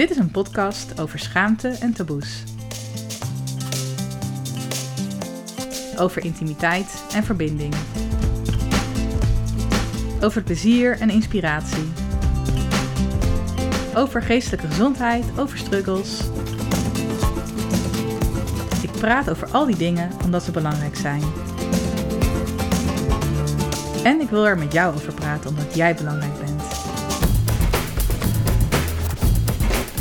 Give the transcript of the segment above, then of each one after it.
Dit is een podcast over schaamte en taboes. Over intimiteit en verbinding. Over plezier en inspiratie. Over geestelijke gezondheid, over struggles. Ik praat over al die dingen omdat ze belangrijk zijn. En ik wil er met jou over praten omdat jij belangrijk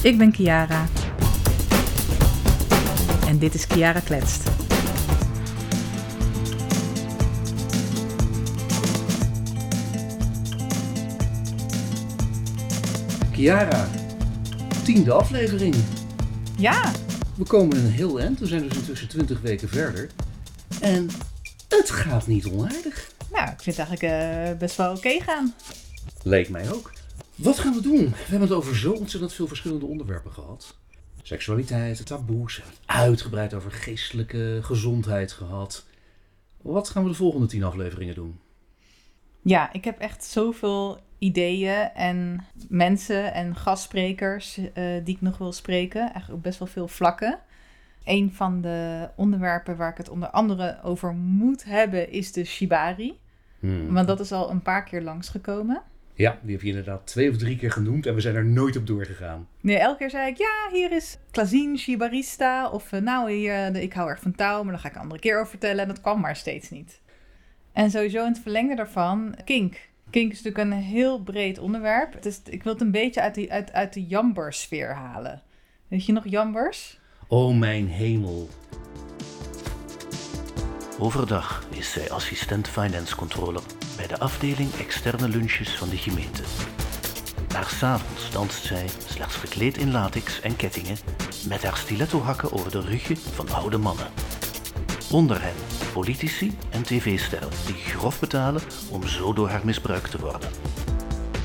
Ik ben Kiara. En dit is Kiara Kletst. Kiara, tiende aflevering. Ja, We komen een heel eind. We zijn dus intussen 20 weken verder. En het gaat niet onaardig. nou, ik vind het eigenlijk eh, best wel oké gaan. Leek mij ook. Wat gaan we doen? We hebben het over zo ontzettend veel verschillende onderwerpen gehad. Seksualiteit, taboes, we hebben het uitgebreid over geestelijke gezondheid gehad. Wat gaan we de volgende tien afleveringen doen? Ja, ik heb echt zoveel ideeën en mensen en gastsprekers eh, die ik nog wil spreken. Eigenlijk ook best wel veel vlakken. Een van de onderwerpen waar ik het onder andere over moet hebben is de shibari. Hmm. Want dat is al een paar keer langsgekomen. Ja, die heb je inderdaad twee of drie keer genoemd en we zijn er nooit op doorgegaan. Nee, elke keer zei ik, ja, hier is Klazien Shibarista. Of eh, nou, hier, eh, de- ik hou erg van touw, maar daar ga ik een andere keer over vertellen. En dat kwam maar steeds niet. En sowieso in het verlengde daarvan, kink. Kink is natuurlijk een heel breed onderwerp. Het is, ik wil het een beetje uit, die, uit, uit de jambers-sfeer halen. Weet je nog jambers? Oh mijn hemel. Overdag is zij assistent finance controller bij de afdeling externe lunches van de gemeente. Maar s'avonds danst zij, slechts gekleed in latex en kettingen, met haar stilettohakken over de ruggen van oude mannen. Onder hen politici en tv-sterren die grof betalen om zo door haar misbruikt te worden.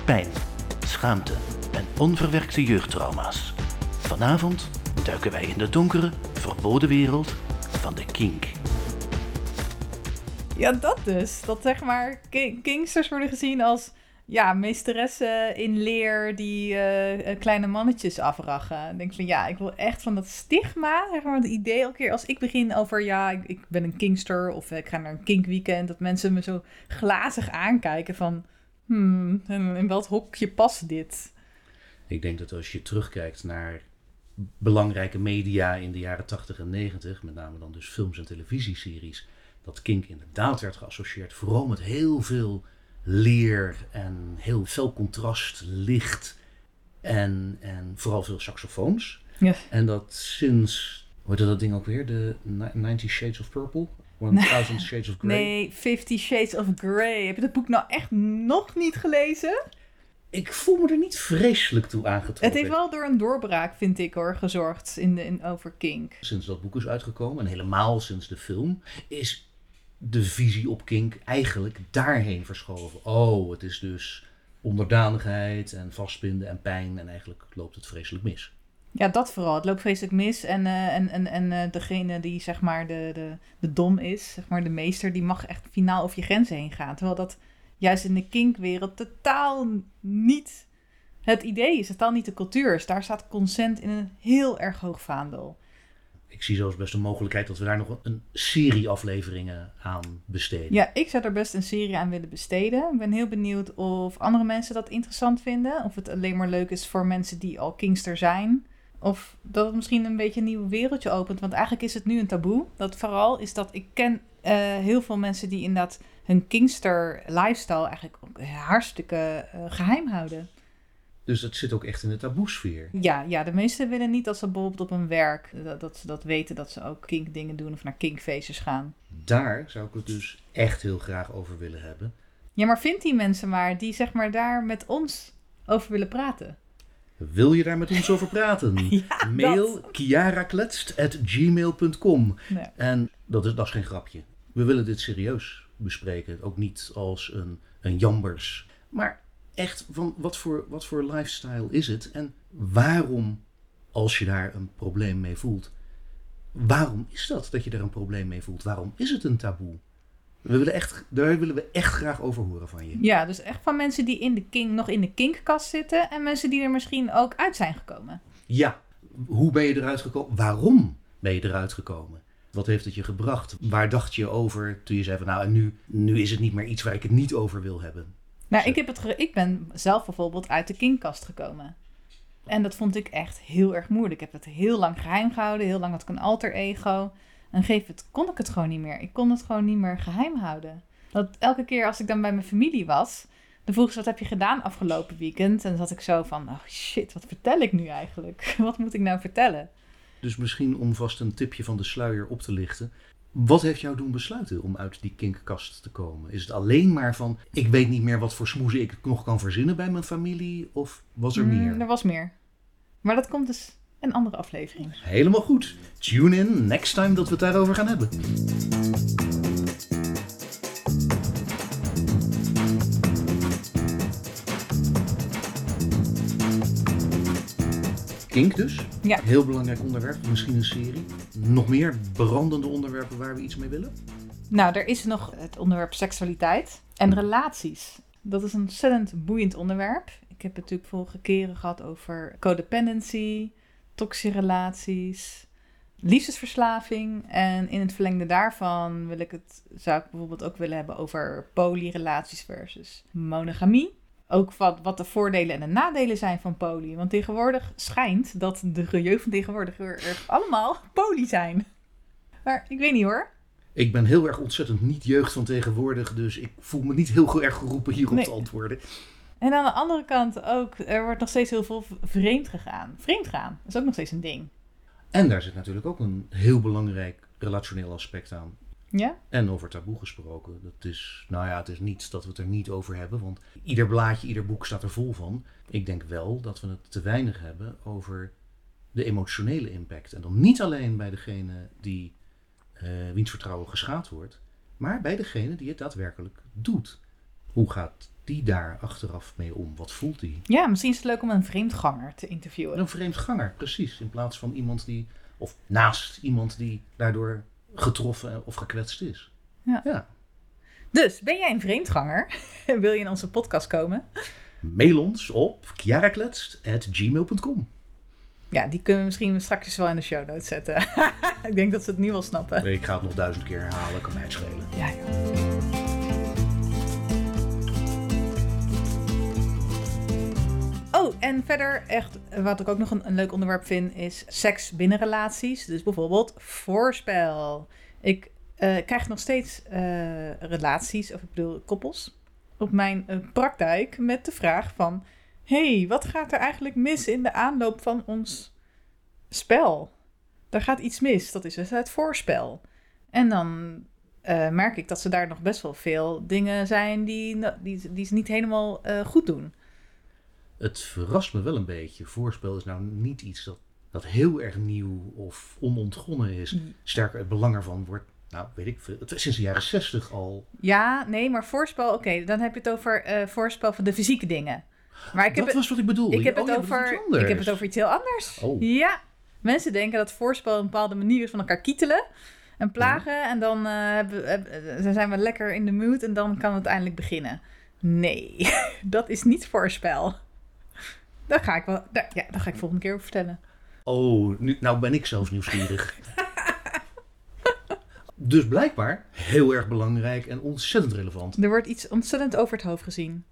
Pijn, schaamte en onverwerkte jeugdtrauma's. Vanavond duiken wij in de donkere, verboden wereld van de kink. Ja, dat dus. Dat zeg maar ki- kinksters worden gezien als ja, meesteressen in leer die eh, eh, kleine mannetjes afrachen. Ik denk van ja, ik wil echt van dat stigma, zeg maar, het idee elke keer als ik begin over ja, ik, ik ben een kinkster of ik ga naar een kinkweekend, dat mensen me zo glazig aankijken van hmm, in welk hokje past dit? Ik denk dat als je terugkijkt naar belangrijke media in de jaren 80 en 90, met name dan dus films en televisieseries, dat kink inderdaad werd geassocieerd vooral met heel veel leer en heel veel contrast, licht en, en vooral veel saxofoons. Ja. En dat sinds, hoe heet dat ding ook weer, de Ni- 90 Shades of Purple? 1000 Shades of Grey? Nee, Fifty Shades of Grey. Heb je dat boek nou echt nog niet gelezen? Ik voel me er niet vreselijk toe aangetrokken. Het heeft wel door een doorbraak, vind ik hoor, gezorgd in de, in, over kink. sinds dat boek is uitgekomen en helemaal sinds de film, is de visie op kink eigenlijk daarheen verschoven. Oh, het is dus onderdanigheid en vastbinden en pijn en eigenlijk loopt het vreselijk mis. Ja, dat vooral. Het loopt vreselijk mis. En, eh, en, en, en eh, degene die zeg maar de, de, de dom is, zeg maar de meester, die mag echt finaal over je grenzen heen gaan. Terwijl dat juist in de kinkwereld totaal niet het idee is. Totaal niet de cultuur is. Daar staat consent in een heel erg hoog vaandel. Ik zie zelfs best een mogelijkheid dat we daar nog een serie afleveringen aan besteden. Ja, ik zou er best een serie aan willen besteden. Ik ben heel benieuwd of andere mensen dat interessant vinden. Of het alleen maar leuk is voor mensen die al kinkster zijn. Of dat het misschien een beetje een nieuw wereldje opent. Want eigenlijk is het nu een taboe. Dat vooral is dat ik ken eh, heel veel mensen die inderdaad hun kinkster lifestyle eigenlijk hartstikke eh, geheim houden. Dus het zit ook echt in de taboesfeer. Ja, ja, de meesten willen niet dat ze bijvoorbeeld op hun werk, dat, dat ze dat weten dat ze ook kinkdingen doen of naar kinkfeestjes gaan. Daar zou ik het dus echt heel graag over willen hebben. Ja, maar vind die mensen maar die zeg maar daar met ons over willen praten. Wil je daar met ons over praten? Ja, Mail kiarakletst.gmail.com Nee. En dat is, dat is geen grapje. We willen dit serieus bespreken. Ook niet als een, een jambers. Maar echt, van wat voor, wat voor lifestyle is het? En waarom, als je daar een probleem mee voelt, waarom is dat dat je daar een probleem mee voelt? Waarom is het een taboe? We willen echt, daar willen we echt graag over horen van je. Ja, dus echt van mensen die in de kink, nog in de kinkkast zitten en mensen die er misschien ook uit zijn gekomen. Ja, hoe ben je eruit gekomen? Waarom ben je eruit gekomen? Wat heeft het je gebracht? Waar dacht je over toen je zei van nou, en nu, nu is het niet meer iets waar ik het niet over wil hebben? Nou, ik, heb het ge- ik ben zelf bijvoorbeeld uit de kinkkast gekomen. En dat vond ik echt heel erg moeilijk. Ik heb het heel lang geheim gehouden. Heel lang had ik een alter ego. En gegeven moment kon ik het gewoon niet meer. Ik kon het gewoon niet meer geheim houden. Dat elke keer als ik dan bij mijn familie was... dan vroeg ze, wat heb je gedaan afgelopen weekend? En dan zat ik zo van, oh shit, wat vertel ik nu eigenlijk? Wat moet ik nou vertellen? Dus misschien om vast een tipje van de sluier op te lichten. Wat heeft jou doen besluiten om uit die kinkkast te komen? Is het alleen maar van, ik weet niet meer wat voor smoezen ik nog kan verzinnen bij mijn familie? Of was er Mm, meer? er was meer. Maar dat komt dus een andere aflevering. Helemaal goed. Tune in next time dat we het daarover gaan hebben. Kink dus. Ja. Heel belangrijk onderwerp. Misschien een serie. Nog meer brandende onderwerpen waar we iets mee willen? Nou, er is nog het onderwerp seksualiteit en relaties. Dat is een ontzettend boeiend onderwerp. Ik heb het natuurlijk vorige keren gehad over codependency, toxische relaties, liefdesverslaving. En in het verlengde daarvan wil ik het, zou ik bijvoorbeeld ook willen hebben over polyrelaties versus monogamie. Ook wat, wat de voordelen en de nadelen zijn van poly. Want tegenwoordig schijnt dat de jeugd van tegenwoordig allemaal poly zijn. Maar ik weet niet hoor. Ik ben heel erg ontzettend niet jeugd van tegenwoordig, dus ik voel me niet heel erg geroepen hierop Nee. te antwoorden. En aan de andere kant ook, er wordt nog steeds heel veel vreemd gegaan. Vreemd gaan is ook nog steeds een ding. En daar zit natuurlijk ook een heel belangrijk relationeel aspect aan. Ja? En over taboe gesproken. Dat is, nou ja, het is niet dat we het er niet over hebben, want ieder blaadje, ieder boek staat er vol van. Ik denk wel dat we het te weinig hebben over de emotionele impact. En dan niet alleen bij degene die eh wiens vertrouwen geschaad wordt, maar bij degene die het daadwerkelijk doet. Hoe gaat die daar achteraf mee om? Wat voelt die? Ja, misschien is het leuk om een vreemdganger te interviewen. Een vreemdganger, precies. In plaats van iemand die, of naast iemand die daardoor getroffen of gekwetst is. Ja. ja. Dus, ben jij een vreemdganger? Wil je in onze podcast komen? Mail ons op kiarakletst.gmail.com. Ja, die kunnen we misschien straks wel in de show notes zetten. ik denk dat ze het nu wel snappen. Ik ga het nog duizend keer herhalen, kan mij het schelen. Ja. Oh, en verder echt, wat ik ook nog een, leuk onderwerp vind, is seks binnen relaties. Dus bijvoorbeeld voorspel. Ik eh, krijg nog steeds eh, relaties, of ik bedoel koppels, op mijn eh, praktijk met de vraag van... hey, wat gaat er eigenlijk mis in de aanloop van ons spel? Daar gaat iets mis, dat is dus het voorspel. En dan merk ik dat ze daar nog best wel veel dingen zijn die, die, die ze niet helemaal goed doen. Het verrast me wel een beetje. Voorspel is nou niet iets dat, dat heel erg nieuw of onontgonnen is. Sterker, het belang ervan wordt, nou weet ik veel, het sinds de jaren zestig al. Ja, nee, maar voorspel, oké, dan heb je het over eh, voorspel van de fysieke dingen. Maar ik heb, dat het, was wat ik bedoelde. ik, heb Oh, het over, ik heb het over iets heel anders. Oh. Ja, mensen denken dat voorspel een bepaalde manier is van elkaar kietelen en plagen. En dan eh, dan zijn we lekker in de mood en dan kan het eindelijk beginnen. Nee, dat is niet voorspel. Daar ga ik wel, daar, ja, daar ga ik volgende keer over vertellen. Oh, nu, nou ben ik zelfs nieuwsgierig. dus blijkbaar heel erg belangrijk en ontzettend relevant. Er wordt iets ontzettend over het hoofd gezien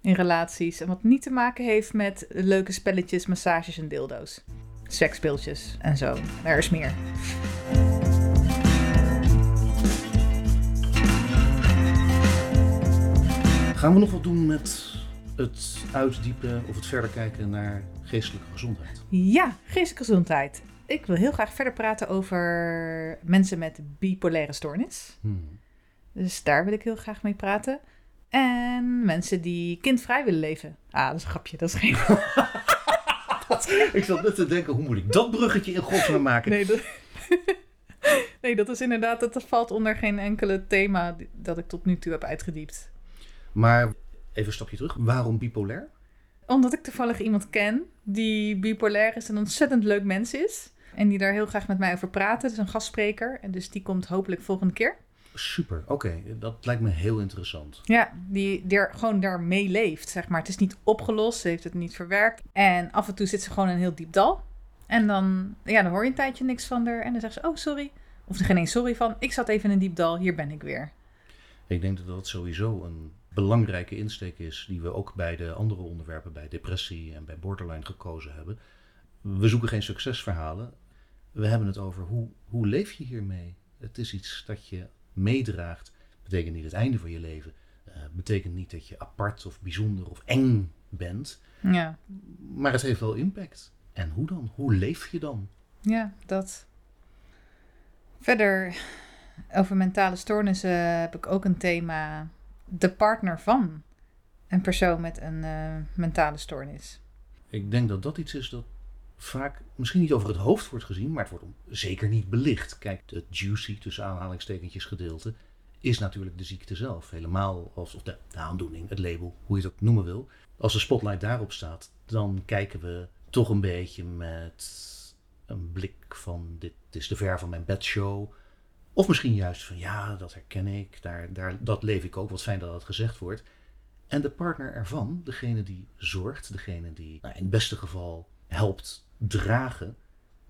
in relaties. En wat niet te maken heeft met leuke spelletjes, massages en dildo's. Seksspeeltjes en zo. Er is meer. Gaan we nog wat doen met het uitdiepen of het verder kijken naar geestelijke gezondheid? Ja, geestelijke gezondheid. Ik wil heel graag verder praten over mensen met bipolaire stoornis. Hmm. Dus daar wil ik heel graag mee praten. En mensen die kindvrij willen leven. Ah, dat is een grapje. Dat is geen... Ik zat net te denken, hoe moet ik dat bruggetje in godsnaam maken? Nee, dat... nee, dat is inderdaad... Dat valt onder geen enkele thema dat ik tot nu toe heb uitgediept. Maar even een stapje terug. Waarom bipolair? Omdat ik toevallig iemand ken die bipolair is en een ontzettend leuk mens is. En die daar heel graag met mij over praten. Dat is een gastspreker. En dus die komt hopelijk volgende keer. Super, oké. Dat lijkt me heel interessant. Ja, die, die er gewoon daarmee leeft, zeg maar. Het is niet opgelost, ze heeft het niet verwerkt. En af en toe zit ze gewoon in een heel diep dal. En dan, ja, dan hoor je een tijdje niks van haar. En dan zegt ze, oh, sorry. Of er geen eens sorry van, ik zat even in een diep dal, hier ben ik weer. Ik denk dat dat sowieso een belangrijke insteek is die we ook bij de andere onderwerpen, bij depressie en bij borderline gekozen hebben. We zoeken geen succesverhalen. We hebben het over hoe, hoe leef je hiermee? Het is iets dat je meedraagt. Betekent niet het einde van je leven. Uh, betekent niet dat je apart of bijzonder of eng bent. Ja. Maar het heeft wel impact. En hoe dan? Hoe leef je dan? Ja, dat. Verder, over mentale stoornissen heb ik ook een thema. De partner van een persoon met een uh, mentale stoornis. Ik denk dat dat iets is dat vaak misschien niet over het hoofd wordt gezien, maar het wordt zeker niet belicht. Kijk, het juicy tussen aanhalingstekentjes gedeelte is natuurlijk de ziekte zelf. Helemaal als of de, de aandoening, het label, hoe je het ook noemen wil. Als de spotlight daarop staat, dan kijken we toch een beetje met een blik van dit is de ver van mijn bedshow. Of misschien juist van ja, dat herken ik, daar, daar, dat leef ik ook, wat fijn dat dat gezegd wordt. En de partner ervan, degene die zorgt, degene die nou, in het beste geval helpt dragen,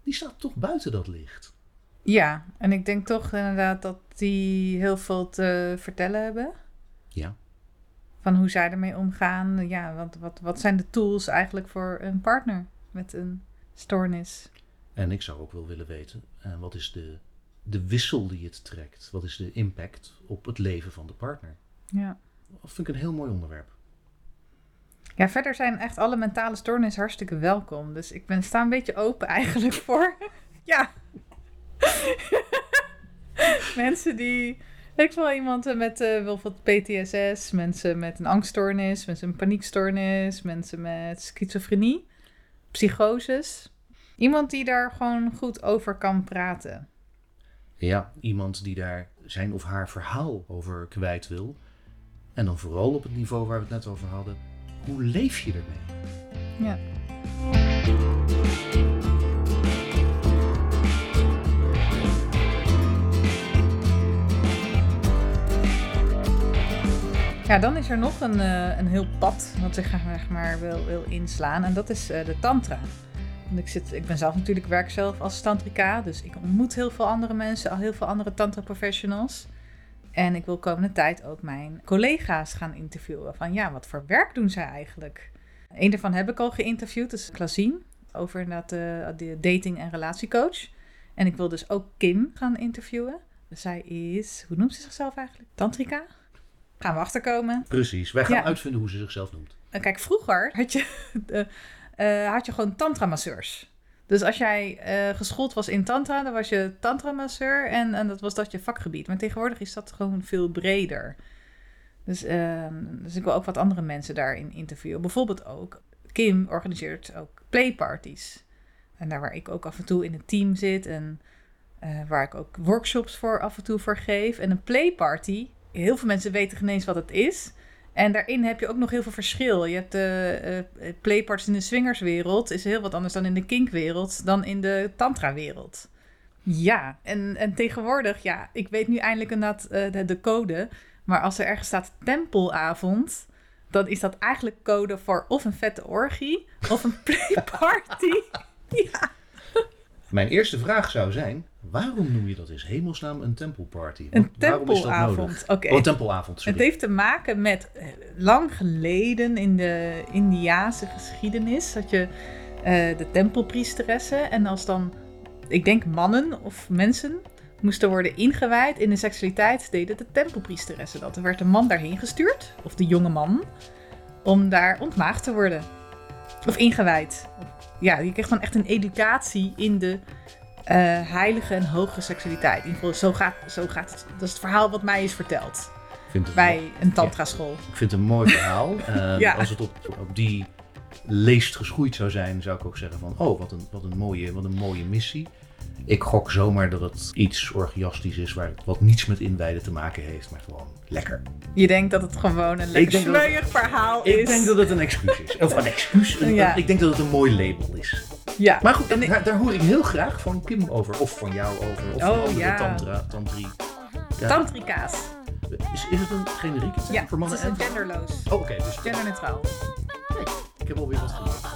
die staat toch buiten dat licht. Ja, en ik denk toch inderdaad dat die heel veel te vertellen hebben. Ja. Van hoe zij ermee omgaan. Ja, wat, wat, wat zijn de tools eigenlijk voor een partner met een stoornis? En ik zou ook wel willen weten, uh, wat is de, de wissel die het trekt? Wat is de impact op het leven van de partner? Ja. Dat vind ik een heel mooi onderwerp. Ja, verder zijn echt alle mentale stoornissen hartstikke welkom. Dus ik ben, sta een beetje open eigenlijk voor. ja. mensen die. Ik wil iemand met uh, bijvoorbeeld PTSS, mensen met een angststoornis, mensen met een paniekstoornis, mensen met schizofrenie, psychoses. Iemand die daar gewoon goed over kan praten. Ja, iemand die daar zijn of haar verhaal over kwijt wil. En dan vooral op het niveau waar we het net over hadden hoe leef je ermee? Ja. Ja, dan is er nog een, uh, een heel pad wat ik zeg maar wil, wil inslaan. En dat is uh, de tantra. Ik, zit, ik ben zelf natuurlijk werk zelf als tantrika. Dus ik ontmoet heel veel andere mensen, al heel veel andere tantra professionals. En ik wil komende tijd ook mijn collega's gaan interviewen. Van ja, wat voor werk doen zij eigenlijk? Een daarvan heb ik al geïnterviewd, dat is Klasien. Over inderdaad de, de dating- en relatiecoach. En ik wil dus ook Kim gaan interviewen. Zij is, hoe noemt ze zichzelf eigenlijk? Tantrika? Gaan we achterkomen. Precies, wij gaan uitvinden hoe ze zichzelf noemt. Kijk, vroeger had je, uh, had je gewoon tantra-masseurs. Dus als jij uh, geschoold was in tantra, dan was je tantra-masseur en, en dat was dat je vakgebied. Maar tegenwoordig is dat gewoon veel breder. Dus, uh, dus ik wil ook wat andere mensen daarin interviewen. Bijvoorbeeld ook, Kim organiseert ook playparties. En daar waar ik ook af en toe in een team zit en uh, waar ik ook workshops voor af en toe voor geef. En een playparty, heel veel mensen weten geen eens wat het is. En daarin heb je ook nog heel veel verschil. Je hebt de uh, playparts in de swingerswereld, is heel wat anders dan in de kinkwereld, dan in de tantra-wereld. Ja, en, en tegenwoordig, ja, ik weet nu eindelijk inderdaad uh, de, de code. Maar als er ergens staat tempelavond, dan is dat eigenlijk code voor of een vette orgie of een playparty. ja. Mijn eerste vraag zou zijn: waarom noem je dat in hemelsnaam een tempelparty? Een tempelavond. Oké. Oh, een tempelavond. Het heeft te maken met eh, lang geleden in de Indiaanse geschiedenis dat je uh, de tempelpriesteressen en als dan, ik denk mannen of mensen moesten worden ingewijd in de seksualiteit, deden de tempelpriesteressen dat. Er werd een man daarheen gestuurd, of de jonge man, om daar ontmaagd te worden. Of ingewijd ja, je krijgt dan echt een educatie in de uh, heilige en hoge seksualiteit. In ieder geval, zo gaat, zo gaat het. Dat is het verhaal wat mij is verteld. bij een tantra-school. ik vind het een mooi verhaal. uh, ja. Als het op, op die leest geschoeid zou zijn, zou ik ook zeggen van... oh, wat een, wat een, mooie, wat een mooie missie. Ik gok zomaar dat het iets orgiastisch is waar, wat niets met inwijden te maken heeft, maar gewoon lekker. Je denkt dat het gewoon een lekker verhaal is. Ik denk dat het een excuus is. Of een excuus. ja. ik denk dat het een mooi label is. Ja. Maar goed, daar, daar, hoor ik heel graag van Kim over. Of van jou over. Of van oh, andere ja. tantra, tantri Ja. Tantrika's. Is, is het een generieke term Ja, voor mannen het is en genderloos. Oh, oké. dus Genderneutraal. ik heb alweer wat geleerd.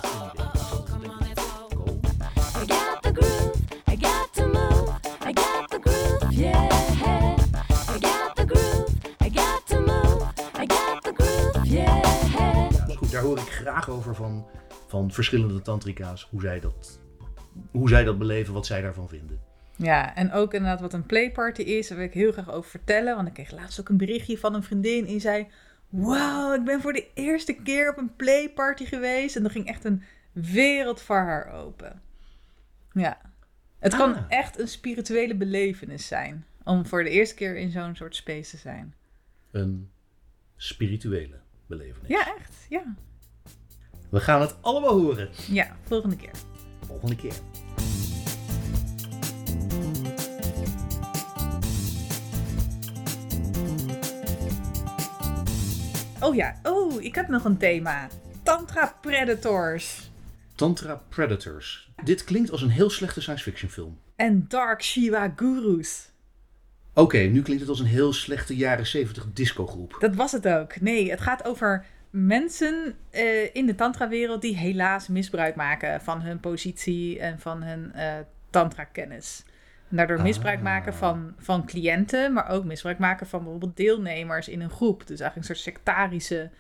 Hoor ik graag over van, van verschillende tantrika's. Hoe zij, dat, hoe zij dat beleven, wat zij daarvan vinden. Ja, en ook inderdaad wat een playparty is, daar wil ik heel graag over vertellen. Want ik kreeg laatst ook een berichtje van een vriendin en die zei... Wauw, ik ben voor de eerste keer op een playparty geweest. En er ging echt een wereld voor haar open. Ja, het kan Ah. echt een spirituele belevenis zijn. Om voor de eerste keer in zo'n soort space te zijn. Een spirituele belevenis. Ja, echt. Ja, We gaan het allemaal horen. ja volgende keer. Volgende keer. Oh ja, oh, ik heb nog een thema. Tantra Predators. Tantra Predators. Dit klinkt als een heel slechte science fiction film. En Dark Shiva Gurus. Oké, nu klinkt het als een heel slechte jaren 70 discogroep. Dat was het ook. Nee, het gaat over mensen eh, in de tantra-wereld die helaas misbruik maken van hun positie en van hun eh, tantra-kennis. En daardoor misbruik Ah. maken van, van cliënten, maar ook misbruik maken van bijvoorbeeld deelnemers in een groep. Dus eigenlijk een soort sectarische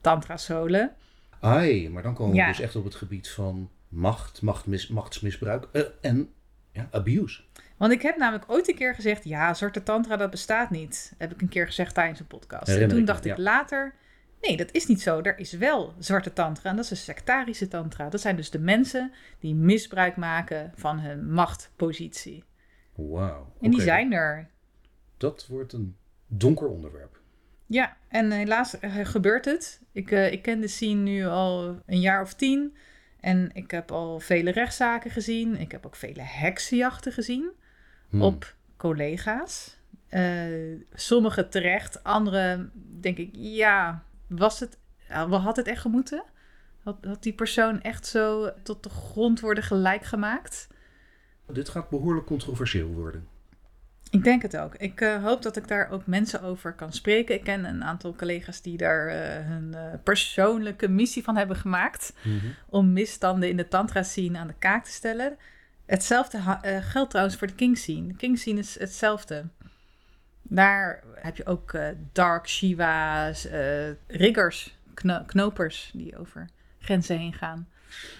tantra-solen. Ai, maar dan komen we Ja. dus echt op het gebied van macht, machtmis, machtsmisbruik eh, en ja, abuse. Want ik heb namelijk ooit een keer gezegd, ja, zwarte tantra, dat bestaat niet. Heb ik een keer gezegd tijdens een podcast. En toen dacht ik ja. later, nee, dat is niet zo. Er is wel zwarte tantra en dat is een sectarische tantra. Dat zijn dus de mensen die misbruik maken van hun machtpositie. Wauw. En die zijn er. Dat wordt een donker onderwerp. Ja, en helaas eh, gebeurt het. Ik, eh, ik ken de scene nu al een jaar of tien. En ik heb al vele rechtszaken gezien. Ik heb ook vele heksenjachten gezien. Hmm. op collega's. Eh, sommige terecht, andere denk ik, ja, was het, ja, had het echt gemoeten? Had, had die persoon echt zo tot de grond worden gelijk gemaakt? Dit gaat behoorlijk controversieel worden. Ik denk het ook. Ik eh, hoop dat ik daar ook mensen over kan spreken. Ik ken een aantal collega's die daar eh, hun eh, persoonlijke missie van hebben gemaakt. om misstanden in de tantra scene aan de kaak te stellen. Hetzelfde eh, geldt trouwens voor de king scene. De king scene is hetzelfde. Daar heb je ook eh, dark shiva's, eh, riggers, kno- knopers die over grenzen heen gaan.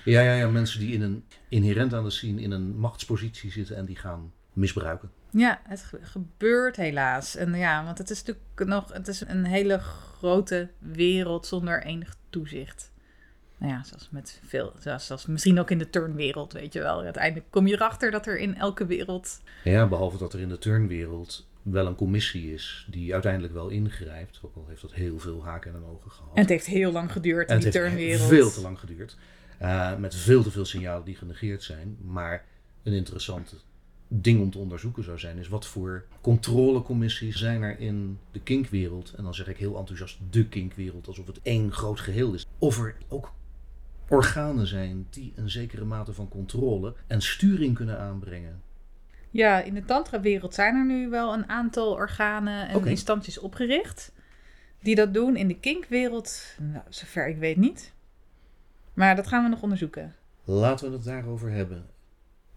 Ja, ja, ja, mensen die in een inherent aan de scene in een machtspositie zitten en die gaan misbruiken. Ja, het ge- gebeurt helaas. En ja, want het is natuurlijk nog het is een hele grote wereld zonder enig toezicht. Nou ja, zoals met veel, zoals, zoals misschien ook in de turnwereld, weet je wel. Uiteindelijk kom je erachter dat er in elke wereld Ja, behalve dat er in de turnwereld wel een commissie is die uiteindelijk wel ingrijpt. Ook al heeft dat heel veel haken en ogen gehad. En het heeft heel lang geduurd in het die heeft turnwereld. veel te lang geduurd. Eh, met veel te veel signalen die genegeerd zijn. Maar een interessant ding om te onderzoeken zou zijn... is wat voor controlecommissies zijn er in de kinkwereld. En dan zeg ik heel enthousiast de kinkwereld, alsof het één groot geheel is. Of er ook organen zijn die een zekere mate van controle en sturing kunnen aanbrengen. Ja, in de tantra-wereld zijn er nu wel een aantal organen en instanties opgericht die dat doen. In de kinkwereld, nou, zover ik weet niet. Maar dat gaan we nog onderzoeken. Laten we het daarover hebben.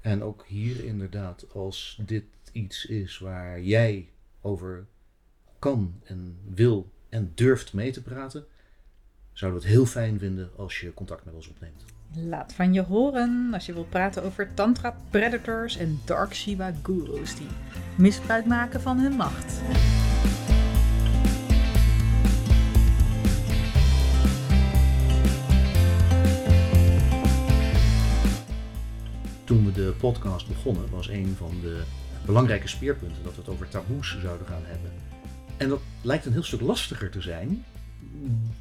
En ook hier inderdaad, als dit iets is waar jij over kan en wil en durft mee te praten, zouden we het heel fijn vinden als je contact met ons opneemt. Laat van je horen als je wilt praten over tantra predators en dark shiva gurus die misbruik maken van hun macht. Toen we de podcast begonnen, was een van de belangrijke speerpunten dat we het over taboes zouden gaan hebben. En dat lijkt een heel stuk lastiger te zijn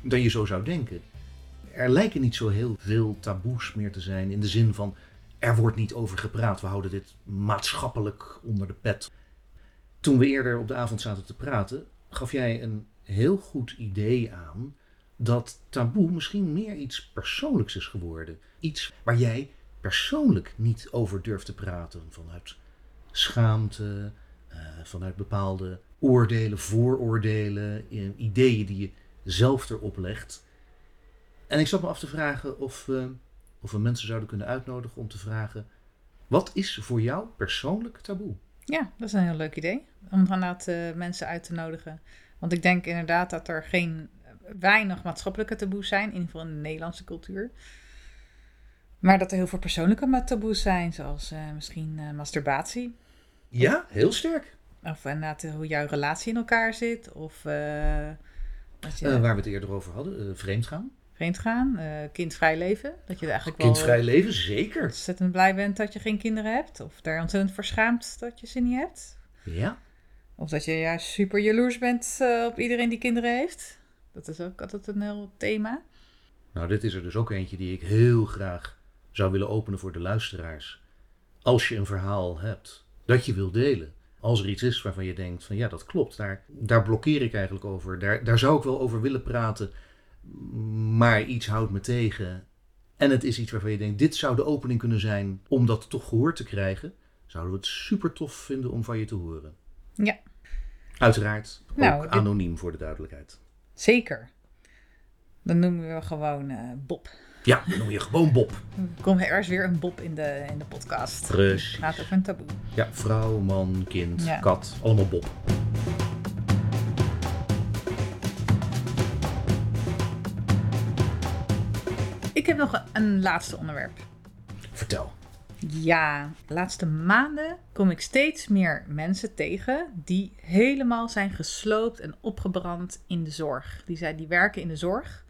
dan je zo zou denken. Er lijken niet zo heel veel taboes meer te zijn in de zin van er wordt niet over gepraat, we houden dit maatschappelijk onder de pet. Toen we eerder op de avond zaten te praten, gaf jij een heel goed idee aan dat taboe misschien meer iets persoonlijks is geworden. Iets waar jij persoonlijk niet over durft te praten vanuit schaamte, eh, vanuit bepaalde oordelen, vooroordelen, ideeën die je zelf erop legt. En ik zat me af te vragen of, eh, of we mensen zouden kunnen uitnodigen om te vragen: wat is voor jou persoonlijk taboe? Ja, dat is een heel leuk idee. Om inderdaad eh, mensen uit te nodigen. Want ik denk inderdaad dat er geen weinig maatschappelijke taboes zijn, in ieder geval in de Nederlandse cultuur. Maar dat er heel veel persoonlijke taboes zijn, zoals eh, misschien masturbatie. Ja, heel sterk. Of inderdaad hoe jouw relatie in elkaar zit. Of je waar we het eerder over hadden, vreemdgaan. Vreemd gaan, eh, kindvrij leven. Dat je eigenlijk wel Kindvrij leven, zeker. ontzettend blij bent dat je geen kinderen hebt. Of daar ontzettend voor schaamt dat je ze niet hebt. Ja. Of dat je juist super jaloers bent eh, op iedereen die kinderen heeft. Dat is ook altijd een heel thema. Nou, dit is er dus ook eentje die ik heel graag zou willen openen voor de luisteraars. Als je een verhaal hebt dat je wil delen. Als er iets is waarvan je denkt van ja, dat klopt. Daar, daar blokkeer ik eigenlijk over. Daar, daar zou ik wel over willen praten. Maar iets houdt me tegen. En het is iets waarvan je denkt, dit zou de opening kunnen zijn om dat toch gehoord te krijgen. Zouden we het super tof vinden om van je te horen. Ja. Uiteraard ook Nou, dit- anoniem voor de duidelijkheid. Zeker. Dan noemen we gewoon eh, Bob. Ja, dan noem je gewoon Bob. Komt er is weer een Bob in de, in de podcast. Precies. Gaat over een taboe. Ja, vrouw, man, kind, Ja. kat, allemaal Bob. Ik heb nog een, laatste onderwerp. Vertel. Ja, de laatste maanden kom ik steeds meer mensen tegen die helemaal zijn gesloopt en opgebrand in de zorg. Die, zijn, die werken in de zorg.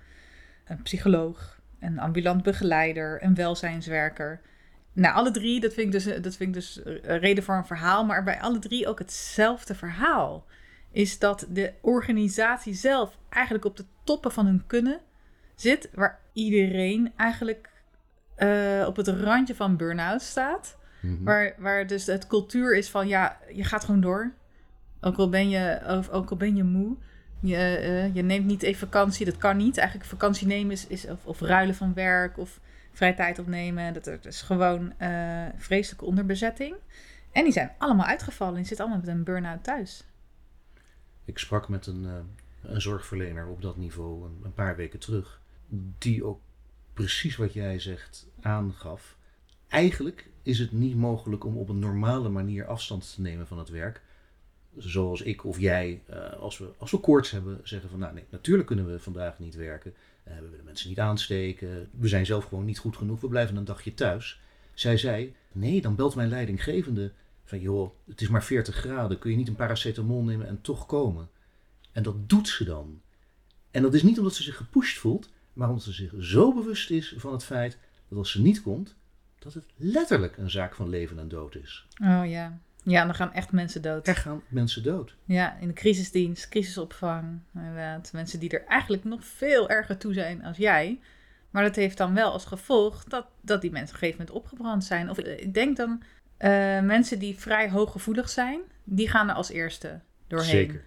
Een psycholoog, een ambulant begeleider, een welzijnswerker. Nou, alle drie, dat vind ik dus, dat vind ik dus een reden voor een verhaal. Maar bij alle drie ook hetzelfde verhaal. Is dat de organisatie zelf eigenlijk op de toppen van hun kunnen zit. Waar iedereen eigenlijk eh, op het randje van burn-out staat. Mhm. Waar, waar dus het cultuur is van ja, je gaat gewoon door. Ook al ben je, of, ook al ben je moe. Je, eh, je neemt niet even vakantie, dat kan niet. Eigenlijk vakantie nemen is, is of, of ruilen van werk of vrije tijd opnemen. Dat, dat is gewoon eh, vreselijke onderbezetting. En die zijn allemaal uitgevallen. Die zitten allemaal met een burn-out thuis. Ik sprak met een, een zorgverlener op dat niveau een, een paar weken terug. Die ook precies wat jij zegt aangaf. Eigenlijk is het niet mogelijk om op een normale manier afstand te nemen van het werk. Zoals ik of jij, eh, als, we, als we koorts hebben, zeggen van nou nee, natuurlijk kunnen we vandaag niet werken. Eh, we willen mensen niet aansteken. We zijn zelf gewoon niet goed genoeg. We blijven een dagje thuis. Zij zei, nee, dan belt mijn leidinggevende van joh, het is maar 40 graden. Kun je niet een paracetamol nemen en toch komen? En dat doet ze dan. En dat is niet omdat ze zich gepusht voelt, maar omdat ze zich zo bewust is van het feit dat als ze niet komt, dat het letterlijk een zaak van leven en dood is. Oh ja. Ja, en dan gaan echt mensen dood. Er gaan mensen dood. Ja, in de crisisdienst, crisisopvang. Inderdaad. Mensen die er eigenlijk nog veel erger toe zijn als jij. Maar dat heeft dan wel als gevolg dat, dat die mensen op een gegeven moment opgebrand zijn. Of eh, ik denk dan, eh, mensen die vrij hooggevoelig zijn, die gaan er als eerste doorheen. Zeker.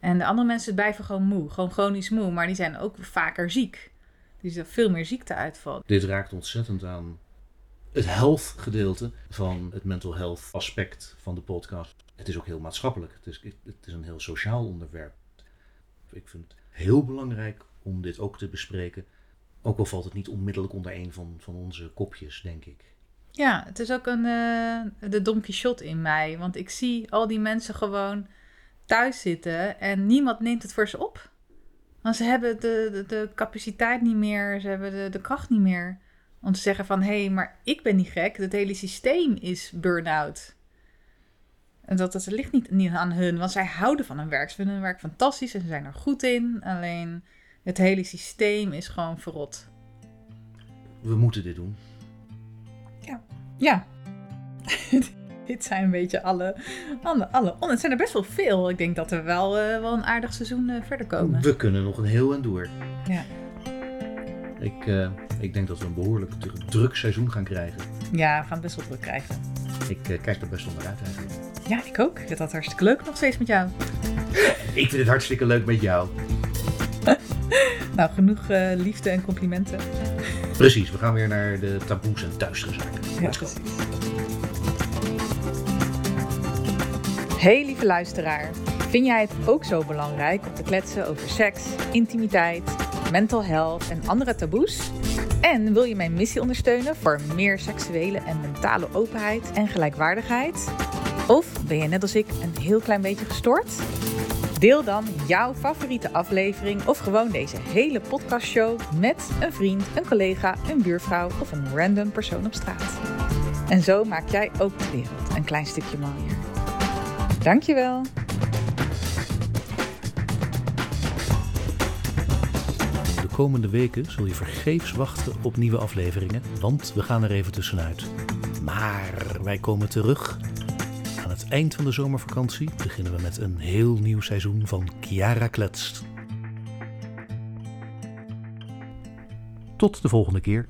En de andere mensen blijven gewoon moe, gewoon chronisch moe. Maar die zijn ook vaker ziek. Dus er veel meer ziekte uitvalt. Dit raakt ontzettend aan het health gedeelte van het mental health aspect van de podcast. Het is ook heel maatschappelijk. Het is, het is een heel sociaal onderwerp. Ik vind het heel belangrijk om dit ook te bespreken. Ook al valt het niet onmiddellijk onder een van, van onze kopjes, denk ik. Ja, het is ook een, eh, de Don Quixote in mij. Want ik zie al die mensen gewoon thuis zitten en niemand neemt het voor ze op. Want ze hebben de, de, de capaciteit niet meer, ze hebben de, de kracht niet meer. Om te zeggen van, hé, hey, maar ik ben niet gek. Het hele systeem is burn-out. En dat, dat ligt niet, niet aan hun, want zij houden van hun werk. Ze vinden hun werk fantastisch en ze zijn er goed in. Alleen het hele systeem is gewoon verrot. We moeten dit doen. Ja. Dit zijn een beetje alle, alle, alle. Oh, het zijn er best wel veel. Ik denk dat we wel, eh, wel een aardig seizoen eh, verder komen. We kunnen nog een heel en door. Ja. Ik, eh, ik denk dat we een behoorlijk dr- druk seizoen gaan krijgen. ja, we gaan het best wel druk krijgen. Ik kijk er best wel naar uit eigenlijk. Ja, ik ook. Ik vind dat hartstikke leuk nog steeds met jou. Ik vind het hartstikke leuk met jou. Nou, genoeg liefde en complimenten. Precies, we gaan weer naar de taboes en thuisgezaken. Ja, Let's go. precies. Hey lieve luisteraar. Vind jij het ook zo belangrijk om te kletsen over seks, intimiteit, mental health en andere taboes? En wil je mijn missie ondersteunen voor meer seksuele en mentale openheid en gelijkwaardigheid? Of ben je net als ik een heel klein beetje gestoord? Deel dan jouw favoriete aflevering of gewoon deze hele podcastshow met een vriend, een collega, een buurvrouw of een random persoon op straat. En zo maak jij ook de wereld een klein stukje mooier. Dankjewel. De komende weken zul je vergeefs wachten op nieuwe afleveringen, want we gaan er even tussenuit. Maar wij komen terug. Aan het eind van de zomervakantie beginnen we met een heel nieuw seizoen van Chiara Kletst. Tot de volgende keer.